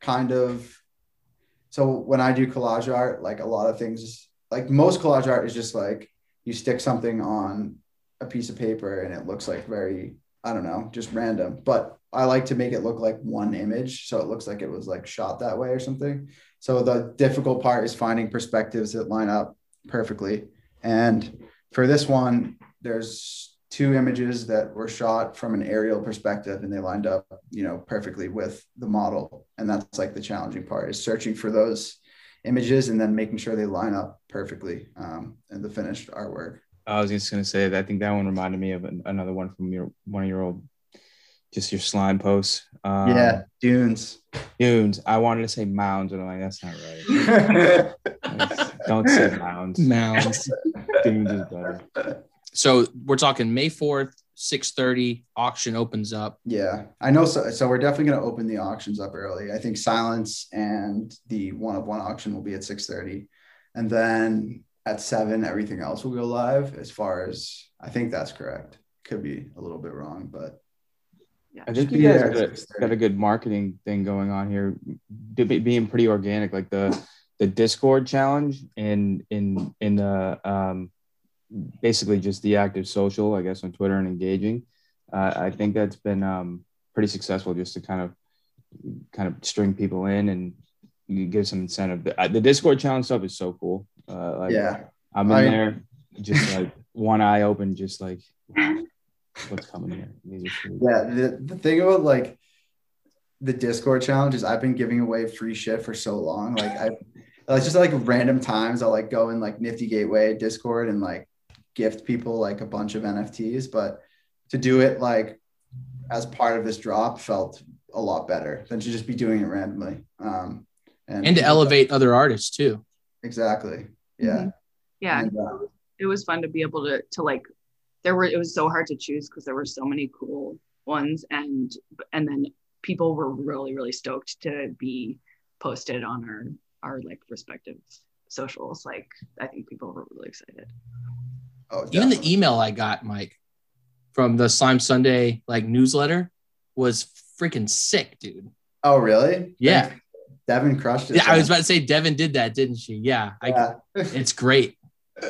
kind of so when i do collage art like a lot of things like most collage art is just like you stick something on a piece of paper and it looks like very i don't know just random. But i like to make it look like one image so it looks like it was like shot that way or something. So the difficult part is finding perspectives that line up perfectly. And for this one, there's two images that were shot from an aerial perspective and they lined up, you know, perfectly with the model. And that's like the challenging part is searching for those images and then making sure they line up perfectly um, in the finished artwork. I was just gonna say that I think that one reminded me of an, another one from your one of your old, just your slime posts. Um, yeah, dunes. dunes. I wanted to say mounds, and I'm like, that's not right. Don't say mounds. Mounds. Dunes is better. so we're talking May 4th, 6:30, auction opens up. Yeah, I know. So, so we're definitely going to open the auctions up early. I think Silence and the one of one auction will be at six thirty, and then at seven, everything else will go live. As far as I think that's correct. Could be a little bit wrong, but Yeah. I think Just you be guys there got at a, got a good marketing thing going on here, being pretty organic. Like the the Discord challenge in in in the um, basically just the active social, I guess, on Twitter and engaging. Uh, I think that's been um, pretty successful, just to kind of kind of string people in and you give some incentive. The, the Discord challenge stuff is so cool. Uh, like, yeah, I'm in I- there, just like one eye open, just like what's coming here. These are sweet. yeah. The, the thing about like the Discord challenge is I've been giving away free shit for so long. Like I, it's just like random times I'll like go in like Nifty Gateway Discord and like gift people like a bunch of NFTs, but to do it like as part of this drop felt a lot better than to just be doing it randomly. Um, And to elevate other artists too. exactly, yeah, Mhm. Yeah. And, uh, it was fun to be able to to like there were it was so hard to choose because there were so many cool ones and and then people were really really stoked to be posted on our our like respective socials like i think people were really excited oh, Even the email I got, Mike, from the Slime Sunday like newsletter was freaking sick, dude. oh really? Yeah. Thanks. Devin crushed it. Yeah, I was about to say Devin did that, didn't she? Yeah, I, Yeah. it's great.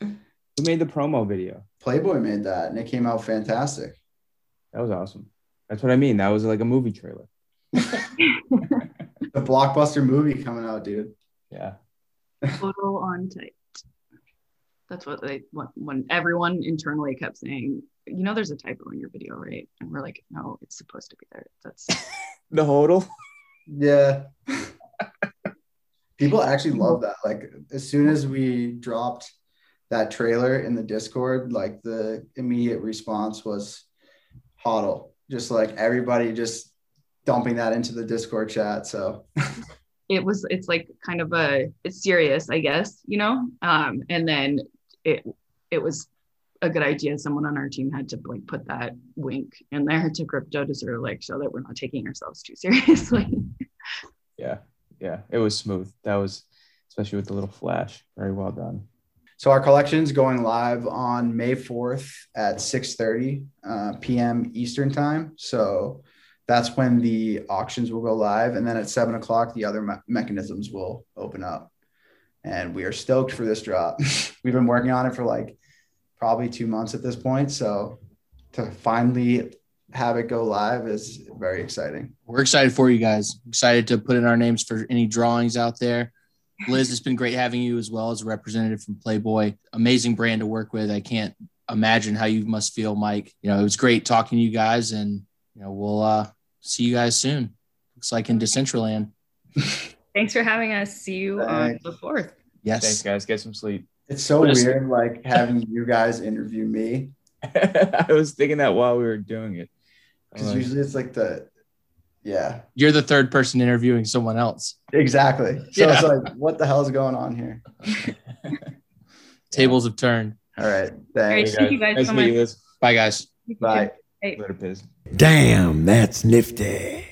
Who made the promo video? Playboy made that, and it came out fantastic. That was awesome. That's what I mean. That was like a movie trailer. The blockbuster movie coming out, dude. Yeah. total on tight that's what they when, when everyone internally kept saying you know there's a typo in your video right and we're like no it's supposed to be there that's The hodl. Yeah. People actually love that. Like as soon as we dropped that trailer in the Discord, like the immediate response was hodl. Just like everybody just dumping that into the Discord chat. So it was it's like kind of a it's serious i guess you know um and then it it was a good idea someone on our team had to like put that wink in there to crypto to sort of like show that we're not taking ourselves too seriously Yeah. Yeah. It was smooth. That was especially with the little flash. Very well done. So our collection's going live on May 4th at 6:30 uh, p.m. Eastern time. So that's when the auctions will go live, and then at seven o'clock the other me- mechanisms will open up. And we are stoked for this drop. We've been working on it for like probably two months at this point. So to finally have it go live is very exciting. We're excited for you guys. Excited to put in our names for any drawings out there. Liz, it's been great having you as well as a representative from Playboy. Amazing brand to work with. I can't imagine how you must feel, Mike. You know, it was great talking to you guys, and you know, we'll uh, see you guys soon. Looks like in Decentraland. Thanks for having us. See you on Thanks. the fourth. Yes. Thanks, guys. Get some sleep. It's so What is- weird, like having you guys interview me I was thinking that while we were doing it. because I'm like, usually it's like the, yeah, You're the third person interviewing someone else. exactly. So it's like, what the hell is going on here? Tables have turned. All right, All right, thank you guys nice so much. you, Liz. Bye, guys. Bye. Hey. Later, Piz. Damn, that's nifty.